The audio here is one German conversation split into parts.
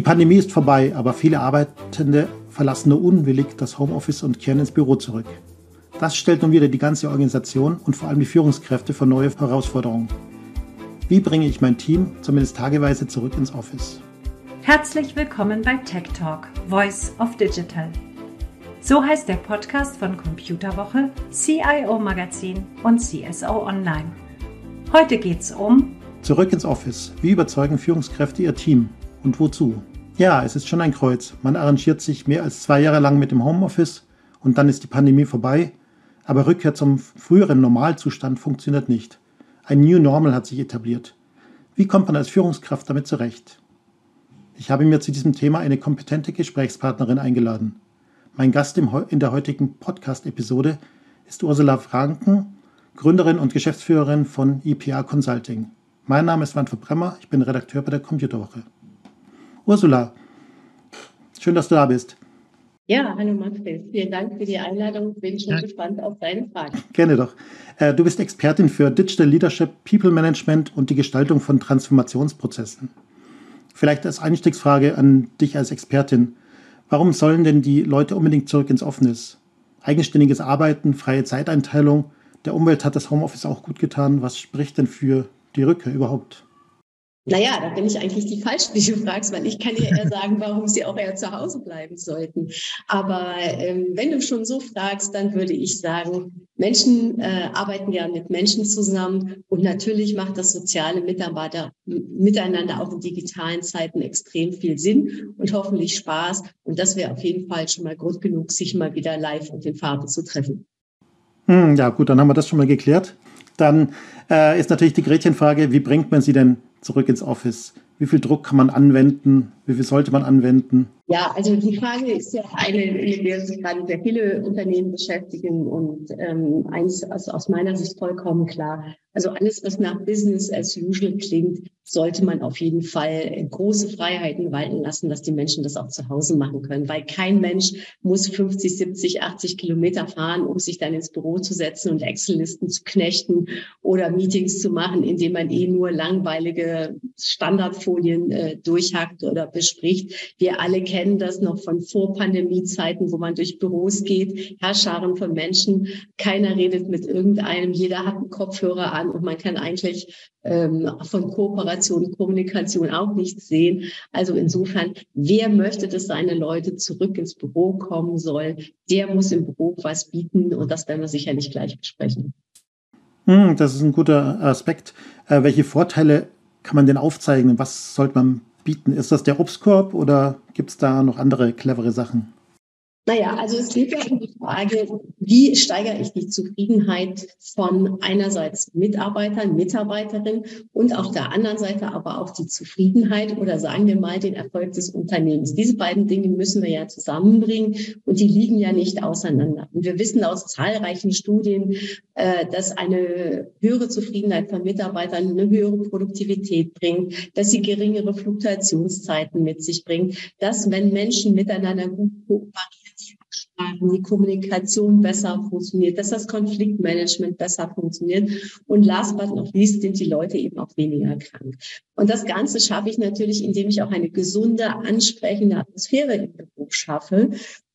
Die Pandemie ist vorbei, aber viele Arbeitende verlassen nur unwillig das Homeoffice und kehren ins Büro zurück. Das stellt nun wieder die ganze Organisation und vor allem die Führungskräfte vor neue Herausforderungen. Wie bringe ich mein Team zumindest tageweise zurück ins Office? Herzlich willkommen bei Tech Talk, Voice of Digital. So heißt der Podcast von Computerwoche, CIO Magazin und CSO Online. Heute geht's um Zurück ins Office. Wie überzeugen Führungskräfte ihr Team? Und wozu? Ja, es ist schon ein Kreuz. Man arrangiert sich mehr als zwei Jahre lang mit dem Homeoffice und dann ist die Pandemie vorbei. Aber Rückkehr zum früheren Normalzustand funktioniert nicht. Ein New Normal hat sich etabliert. Wie kommt man als Führungskraft damit zurecht? Ich habe mir zu diesem Thema eine kompetente Gesprächspartnerin eingeladen. Mein Gast in der heutigen Podcast-Episode ist Ursula Franken, Gründerin und Geschäftsführerin von IPA Consulting. Mein Name ist Manfred Bremmer, ich bin Redakteur bei der Computerwoche. Ursula, schön, dass du da bist. Ja, hallo Manfred. Vielen Dank für die Einladung. Bin schon ja. gespannt auf deine Fragen. Gerne doch. Äh, du bist Expertin für Digital Leadership, People Management und die Gestaltung von Transformationsprozessen. Vielleicht als Einstiegsfrage an dich als Expertin. Warum sollen denn die Leute unbedingt zurück ins Office? Eigenständiges Arbeiten, freie Zeiteinteilung. Der Umwelt hat das Homeoffice auch gut getan. Was spricht denn für die Rückkehr überhaupt? Naja, da bin ich eigentlich die Falsche, die du fragst, weil ich kann dir eher sagen, warum sie auch eher zu Hause bleiben sollten. Aber ähm, wenn du schon so fragst, dann würde ich sagen, Menschen äh, arbeiten ja mit Menschen zusammen und natürlich macht das soziale Mitarbeiter miteinander auch in digitalen Zeiten extrem viel Sinn und hoffentlich Spaß. Und das wäre auf jeden Fall schon mal Grund genug, sich mal wieder live und in Farbe zu treffen. Hm, ja, gut, dann haben wir das schon mal geklärt. Dann äh, ist natürlich die Gretchenfrage, wie bringt man sie denn zurück ins Office? Wie viel Druck kann man anwenden? Wie viel sollte man anwenden? Ja, also die Frage ist ja eine, mit der sich gerade sehr viele Unternehmen beschäftigen und ähm, eins also aus meiner Sicht vollkommen klar. Also alles, was nach Business as usual klingt, sollte man auf jeden Fall große Freiheiten walten lassen, dass die Menschen das auch zu Hause machen können. Weil kein Mensch muss 50, 70, 80 Kilometer fahren, um sich dann ins Büro zu setzen und Excel-Listen zu knechten oder Meetings zu machen, indem man eh nur langweilige Standardfolien äh, durchhackt oder bespricht. Wir alle kennen das noch von Vor-Pandemie-Zeiten, wo man durch Büros geht, Herrscharen von Menschen, keiner redet mit irgendeinem, jeder hat einen Kopfhörer an und man kann eigentlich ähm, von Kooperation, Kommunikation auch nichts sehen. Also insofern, wer möchte, dass seine Leute zurück ins Büro kommen sollen, der muss im Büro was bieten und das werden wir sicherlich gleich besprechen. Hm, das ist ein guter Aspekt. Äh, welche Vorteile kann man denn aufzeigen? Was sollte man bieten? Ist das der Obstkorb oder gibt es da noch andere clevere Sachen? Naja, also es geht ja um die Frage, wie steigere ich die Zufriedenheit von einerseits Mitarbeitern, Mitarbeiterinnen und auf der anderen Seite aber auch die Zufriedenheit oder sagen wir mal den Erfolg des Unternehmens. Diese beiden Dinge müssen wir ja zusammenbringen und die liegen ja nicht auseinander. Und wir wissen aus zahlreichen Studien, äh, dass eine höhere Zufriedenheit von Mitarbeitern eine höhere Produktivität bringt, dass sie geringere Fluktuationszeiten mit sich bringt, dass wenn Menschen miteinander gut kooperieren, die Kommunikation besser funktioniert, dass das Konfliktmanagement besser funktioniert. Und last but not least sind die Leute eben auch weniger krank. Und das Ganze schaffe ich natürlich, indem ich auch eine gesunde, ansprechende Atmosphäre im Beruf schaffe.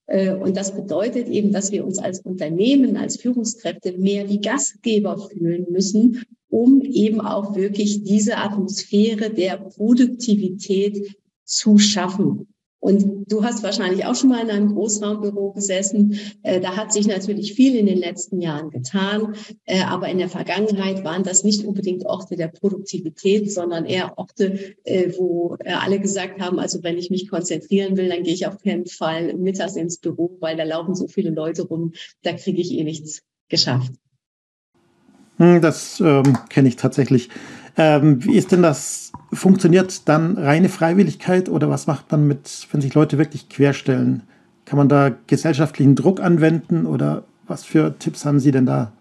Äh, und das bedeutet eben, dass wir uns als Unternehmen, als Führungskräfte mehr wie Gastgeber fühlen müssen, um eben auch wirklich diese Atmosphäre der Produktivität zu schaffen. Und du hast wahrscheinlich auch schon mal in einem Großraumbüro gesessen. Äh, da hat sich natürlich viel in den letzten Jahren getan. Äh, aber in der Vergangenheit waren das nicht unbedingt Orte der Produktivität, sondern eher Orte, äh, wo alle gesagt haben, also wenn ich mich konzentrieren will, dann gehe ich auf keinen Fall mittags ins Büro, weil da laufen so viele Leute rum, da kriege ich eh nichts geschafft. Hm, das ähm, kenne ich tatsächlich. Ähm, wie ist denn das? Funktioniert dann reine Freiwilligkeit oder was macht man mit, wenn sich Leute wirklich querstellen? Kann man da gesellschaftlichen Druck anwenden oder was für Tipps haben Sie denn da?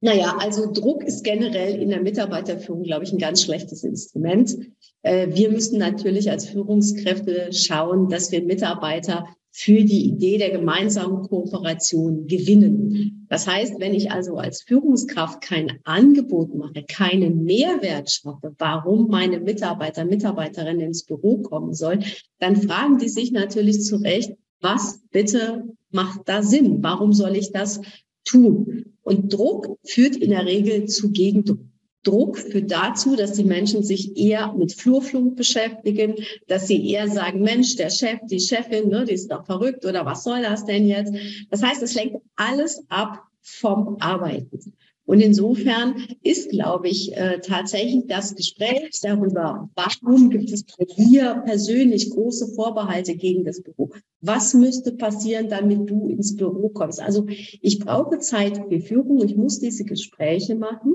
Naja, also Druck ist generell in der Mitarbeiterführung, glaube ich, ein ganz schlechtes Instrument. Äh, wir müssen natürlich als Führungskräfte schauen, dass wir Mitarbeiter für die Idee der gemeinsamen Kooperation gewinnen. Das heißt, wenn ich also als Führungskraft kein Angebot mache, keinen Mehrwert schaffe, warum meine Mitarbeiter, Mitarbeiterinnen ins Büro kommen sollen, dann fragen die sich natürlich zu Recht, was bitte macht da Sinn? Warum soll ich das tun? Und Druck führt in der Regel zu Gegendruck. Druck führt dazu, dass die Menschen sich eher mit Flurflug beschäftigen, dass sie eher sagen, Mensch, der Chef, die Chefin, ne, die ist doch verrückt oder was soll das denn jetzt? Das heißt, es lenkt alles ab vom Arbeiten. Und insofern ist, glaube ich, äh, tatsächlich das Gespräch darüber, warum gibt es bei dir persönlich große Vorbehalte gegen das Büro? Was müsste passieren, damit du ins Büro kommst? Also ich brauche Zeit für Führung. Ich muss diese Gespräche machen.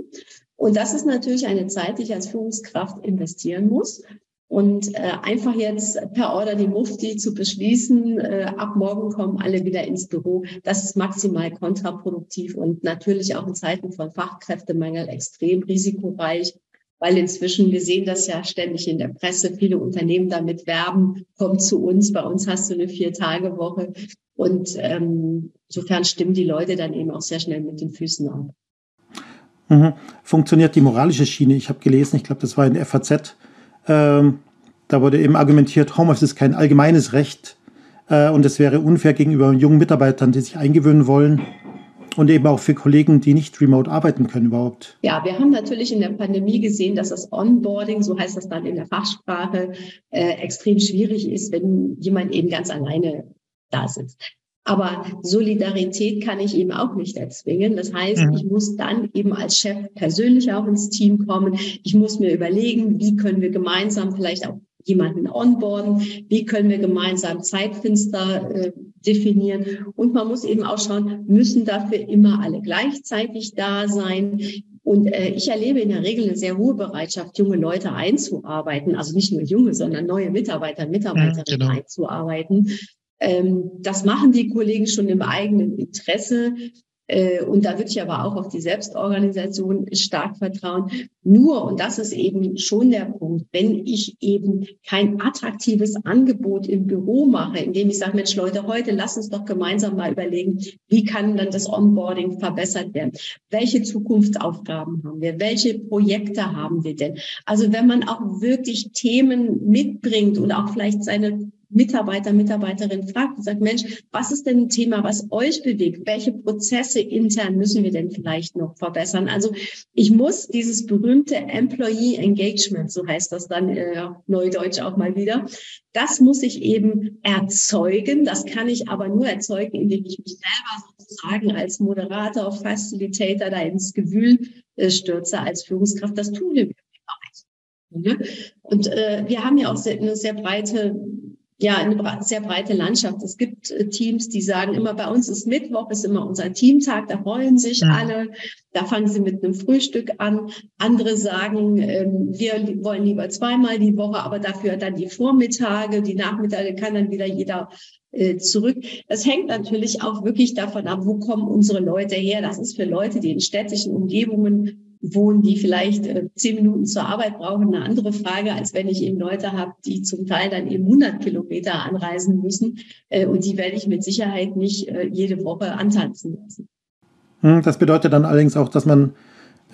Und das ist natürlich eine Zeit, die ich als Führungskraft investieren muss. Und äh, einfach jetzt per Order die Mufti zu beschließen, äh, ab morgen kommen alle wieder ins Büro, das ist maximal kontraproduktiv und natürlich auch in Zeiten von Fachkräftemangel extrem risikoreich, weil inzwischen, wir sehen das ja ständig in der Presse, viele Unternehmen damit werben, komm zu uns, bei uns hast du eine Vier-Tage-Woche. Und ähm, insofern stimmen die Leute dann eben auch sehr schnell mit den Füßen ab. Mhm. Funktioniert die moralische Schiene? Ich habe gelesen, ich glaube, das war in der FAZ, ähm, da wurde eben argumentiert, Homeoffice ist kein allgemeines Recht äh, und es wäre unfair gegenüber jungen Mitarbeitern, die sich eingewöhnen wollen und eben auch für Kollegen, die nicht remote arbeiten können überhaupt. Ja, wir haben natürlich in der Pandemie gesehen, dass das Onboarding, so heißt das dann in der Fachsprache, äh, extrem schwierig ist, wenn jemand eben ganz alleine da sitzt. Aber Solidarität kann ich eben auch nicht erzwingen. Das heißt, mhm. ich muss dann eben als Chef persönlich auch ins Team kommen. Ich muss mir überlegen, wie können wir gemeinsam vielleicht auch jemanden onboarden, wie können wir gemeinsam Zeitfenster äh, definieren. Und man muss eben auch schauen, müssen dafür immer alle gleichzeitig da sein. Und äh, ich erlebe in der Regel eine sehr hohe Bereitschaft, junge Leute einzuarbeiten, also nicht nur junge, sondern neue Mitarbeiter, Mitarbeiterinnen ja, genau. einzuarbeiten. Ähm, das machen die Kollegen schon im eigenen Interesse. Äh, und da würde ich aber auch auf die Selbstorganisation stark vertrauen. Nur, und das ist eben schon der Punkt, wenn ich eben kein attraktives Angebot im Büro mache, indem ich sage, Mensch Leute, heute lass uns doch gemeinsam mal überlegen, wie kann dann das Onboarding verbessert werden? Welche Zukunftsaufgaben haben wir? Welche Projekte haben wir denn? Also wenn man auch wirklich Themen mitbringt und auch vielleicht seine Mitarbeiter, Mitarbeiterin fragt und sagt, Mensch, was ist denn ein Thema, was euch bewegt? Welche Prozesse intern müssen wir denn vielleicht noch verbessern? Also ich muss dieses berühmte Employee Engagement, so heißt das dann äh, neudeutsch auch mal wieder, das muss ich eben erzeugen. Das kann ich aber nur erzeugen, indem ich mich selber sozusagen als Moderator, Facilitator da ins Gewühl äh, stürze als Führungskraft. Das tun wir nicht. Und äh, wir haben ja auch sehr, eine sehr breite ja eine sehr breite Landschaft. Es gibt äh, Teams, die sagen immer, bei uns ist Mittwoch, ist immer unser Teamtag, da freuen sich ja. alle, da fangen sie mit einem Frühstück an. Andere sagen, ähm, wir wollen lieber zweimal die Woche, aber dafür dann die Vormittage, die Nachmittage kann dann wieder jeder äh, zurück. Das hängt natürlich auch wirklich davon ab, wo kommen unsere Leute her. Das ist für Leute, die in städtischen Umgebungen wohnen, die vielleicht äh, zehn Minuten zur Arbeit brauchen, eine andere Frage, als wenn ich eben Leute habe, die zum Teil dann eben 100 Kilometer anreisen müssen. Äh, und die werde ich mit Sicherheit nicht äh, jede Woche antanzen lassen. Hm, das bedeutet dann allerdings auch, dass man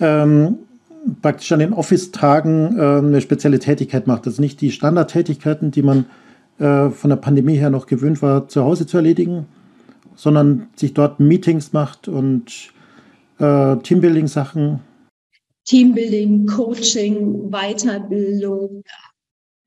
ähm, praktisch an den Office-Tagen äh, eine spezielle Tätigkeit macht. Also nicht die Standardtätigkeiten, die man äh, von der Pandemie her noch gewöhnt war, zu Hause zu erledigen, sondern sich dort Meetings macht und äh, Teambuilding-Sachen Teambuilding, Coaching, Weiterbildung,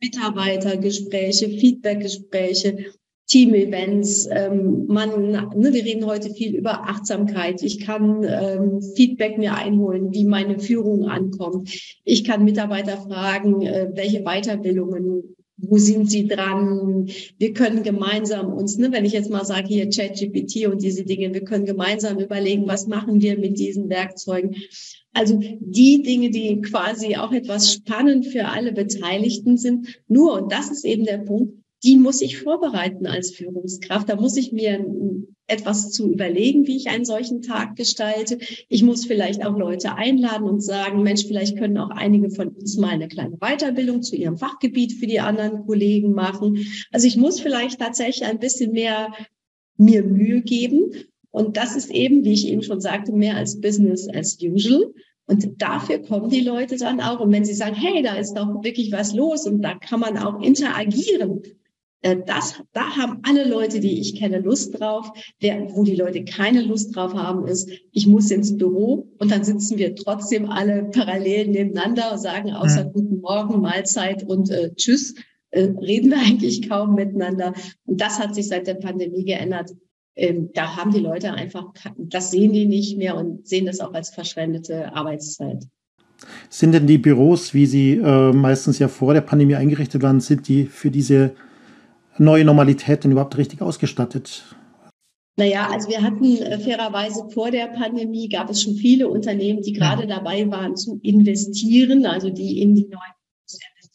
Mitarbeitergespräche, Feedbackgespräche, Team-Events. Ähm, man, ne, wir reden heute viel über Achtsamkeit. Ich kann ähm, Feedback mir einholen, wie meine Führung ankommt. Ich kann Mitarbeiter fragen, äh, welche Weiterbildungen wo sind Sie dran? Wir können gemeinsam uns, ne, wenn ich jetzt mal sage, hier ChatGPT und diese Dinge, wir können gemeinsam überlegen, was machen wir mit diesen Werkzeugen. Also die Dinge, die quasi auch etwas spannend für alle Beteiligten sind. Nur, und das ist eben der Punkt, die muss ich vorbereiten als Führungskraft. Da muss ich mir etwas zu überlegen, wie ich einen solchen Tag gestalte. Ich muss vielleicht auch Leute einladen und sagen, Mensch, vielleicht können auch einige von uns mal eine kleine Weiterbildung zu ihrem Fachgebiet für die anderen Kollegen machen. Also ich muss vielleicht tatsächlich ein bisschen mehr mir Mühe geben. Und das ist eben, wie ich eben schon sagte, mehr als Business as usual. Und dafür kommen die Leute dann auch. Und wenn sie sagen, hey, da ist doch wirklich was los und da kann man auch interagieren, das, da haben alle Leute, die ich kenne, Lust drauf. Der, wo die Leute keine Lust drauf haben, ist, ich muss ins Büro und dann sitzen wir trotzdem alle parallel nebeneinander und sagen außer mhm. Guten Morgen, Mahlzeit und äh, Tschüss, äh, reden wir eigentlich kaum miteinander. Und das hat sich seit der Pandemie geändert. Ähm, da haben die Leute einfach, das sehen die nicht mehr und sehen das auch als verschwendete Arbeitszeit. Sind denn die Büros, wie sie äh, meistens ja vor der Pandemie eingerichtet waren, sind die für diese neue Normalität denn überhaupt richtig ausgestattet? Naja, also wir hatten äh, fairerweise vor der Pandemie gab es schon viele Unternehmen, die gerade dabei waren zu investieren, also die in die neuen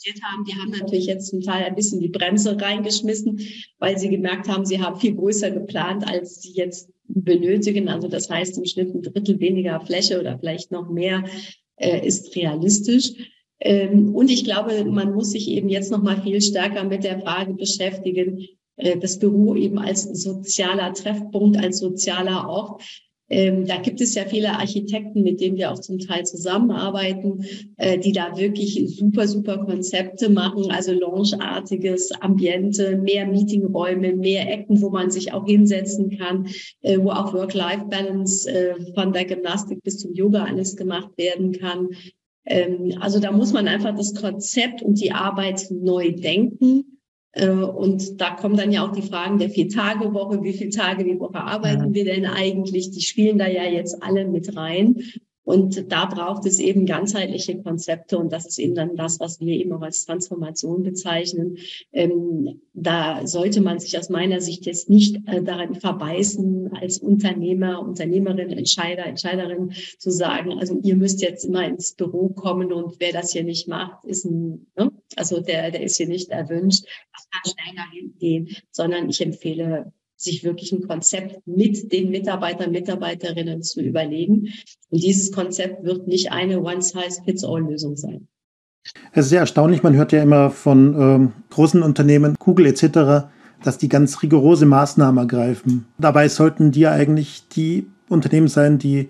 investiert haben. Die haben natürlich jetzt zum Teil ein bisschen die Bremse reingeschmissen, weil sie gemerkt haben, sie haben viel größer geplant, als sie jetzt benötigen. Also das heißt im Schnitt ein Drittel weniger Fläche oder vielleicht noch mehr äh, ist realistisch. Ähm, und ich glaube, man muss sich eben jetzt noch mal viel stärker mit der Frage beschäftigen, äh, das Büro eben als sozialer Treffpunkt, als sozialer Ort. Ähm, da gibt es ja viele Architekten, mit denen wir auch zum Teil zusammenarbeiten, äh, die da wirklich super, super Konzepte machen, also Lounge-artiges Ambiente, mehr Meetingräume, mehr Ecken, wo man sich auch hinsetzen kann, äh, wo auch Work-Life-Balance von der Gymnastik bis zum Yoga alles gemacht werden kann. Ähm, also da muss man einfach das Konzept und die Arbeit neu denken. Äh, und da kommen dann ja auch die Fragen der Vier-Tage-Woche. Wie viele Tage die Woche arbeiten wir denn eigentlich? Die spielen da ja jetzt alle mit rein. Und da braucht es eben ganzheitliche Konzepte und das ist eben dann das, was wir eben auch als Transformation bezeichnen. Ähm, da sollte man sich aus meiner Sicht jetzt nicht äh, daran verbeißen, als Unternehmer, Unternehmerin, Entscheider, Entscheiderin zu sagen, also ihr müsst jetzt immer ins Büro kommen und wer das hier nicht macht, ist ein, ne? also der, der ist hier nicht erwünscht. Das kann schnell dahin gehen, sondern ich empfehle sich wirklich ein Konzept mit den Mitarbeitern, Mitarbeiterinnen zu überlegen. Und dieses Konzept wird nicht eine One-Size-Fits-All-Lösung sein. Es ist sehr erstaunlich, man hört ja immer von ähm, großen Unternehmen, Google etc., dass die ganz rigorose Maßnahmen ergreifen. Dabei sollten die ja eigentlich die Unternehmen sein, die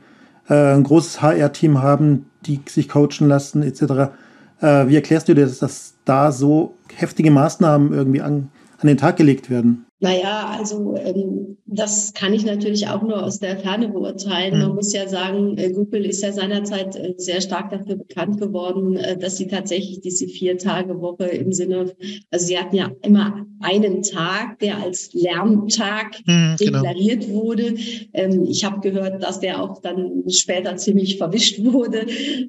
äh, ein großes HR-Team haben, die sich coachen lassen etc. Äh, wie erklärst du dir, dass, dass da so heftige Maßnahmen irgendwie an, an den Tag gelegt werden? Naja, also ähm, das kann ich natürlich auch nur aus der Ferne beurteilen. Man hm. muss ja sagen, äh, Google ist ja seinerzeit äh, sehr stark dafür bekannt geworden, äh, dass sie tatsächlich diese Vier-Tage-Woche im Sinne, also sie hatten ja immer einen Tag, der als Lerntag mhm, deklariert genau. wurde. Ähm, ich habe gehört, dass der auch dann später ziemlich verwischt wurde.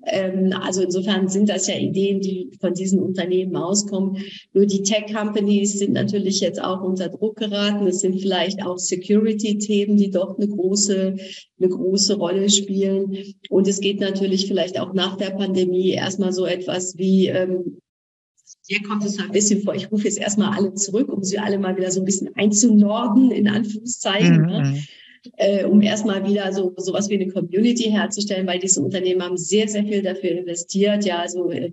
Ähm, also insofern sind das ja Ideen, die von diesen Unternehmen auskommen. Nur die Tech-Companies sind natürlich jetzt auch unter Druck geraten. Es sind vielleicht auch Security-Themen, die dort eine große, eine große Rolle spielen. Und es geht natürlich vielleicht auch nach der Pandemie erstmal so etwas wie, ähm, hier kommt es ein bisschen vor, ich rufe jetzt erstmal alle zurück, um sie alle mal wieder so ein bisschen einzunorden, in Anführungszeichen. Mhm. Ne? Äh, um erstmal wieder so sowas wie eine Community herzustellen, weil diese Unternehmen haben sehr, sehr viel dafür investiert. Ja, also äh,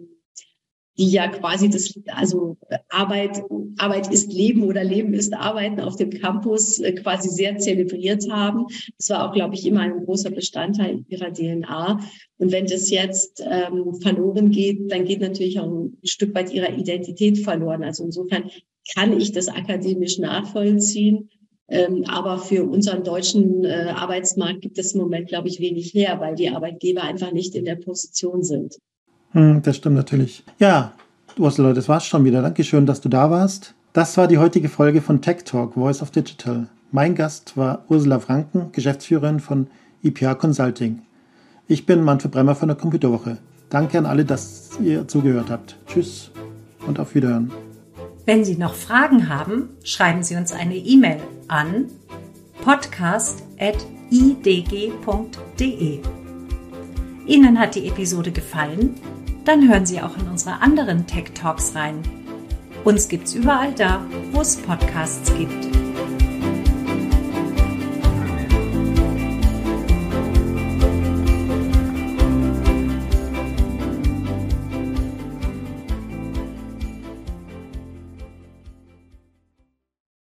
die ja quasi das, also Arbeit, Arbeit ist Leben oder Leben ist Arbeiten auf dem Campus äh, quasi sehr zelebriert haben. Das war auch, glaube ich, immer ein großer Bestandteil ihrer DNA. Und wenn das jetzt ähm, verloren geht, dann geht natürlich auch ein Stück weit ihrer Identität verloren. Also insofern kann ich das akademisch nachvollziehen. Ähm, aber für unseren deutschen äh, Arbeitsmarkt gibt es im Moment, glaube ich, wenig her, weil die Arbeitgeber einfach nicht in der Position sind. Hm, das stimmt natürlich. Ja, Ursula, das war's schon wieder. Dankeschön, dass du da warst. Das war die heutige Folge von Tech Talk, Voice of Digital. Mein Gast war Ursula Franken, Geschäftsführerin von IPA Consulting. Ich bin Manfred Bremmer von der Computerwoche. Danke an alle, dass ihr zugehört habt. Tschüss und auf Wiederhören. Wenn Sie noch Fragen haben, schreiben Sie uns eine E-Mail an podcast.idg.de. Ihnen hat die Episode gefallen? Dann hören Sie auch in unsere anderen Tech Talks rein. Uns gibt's überall da, wo es Podcasts gibt.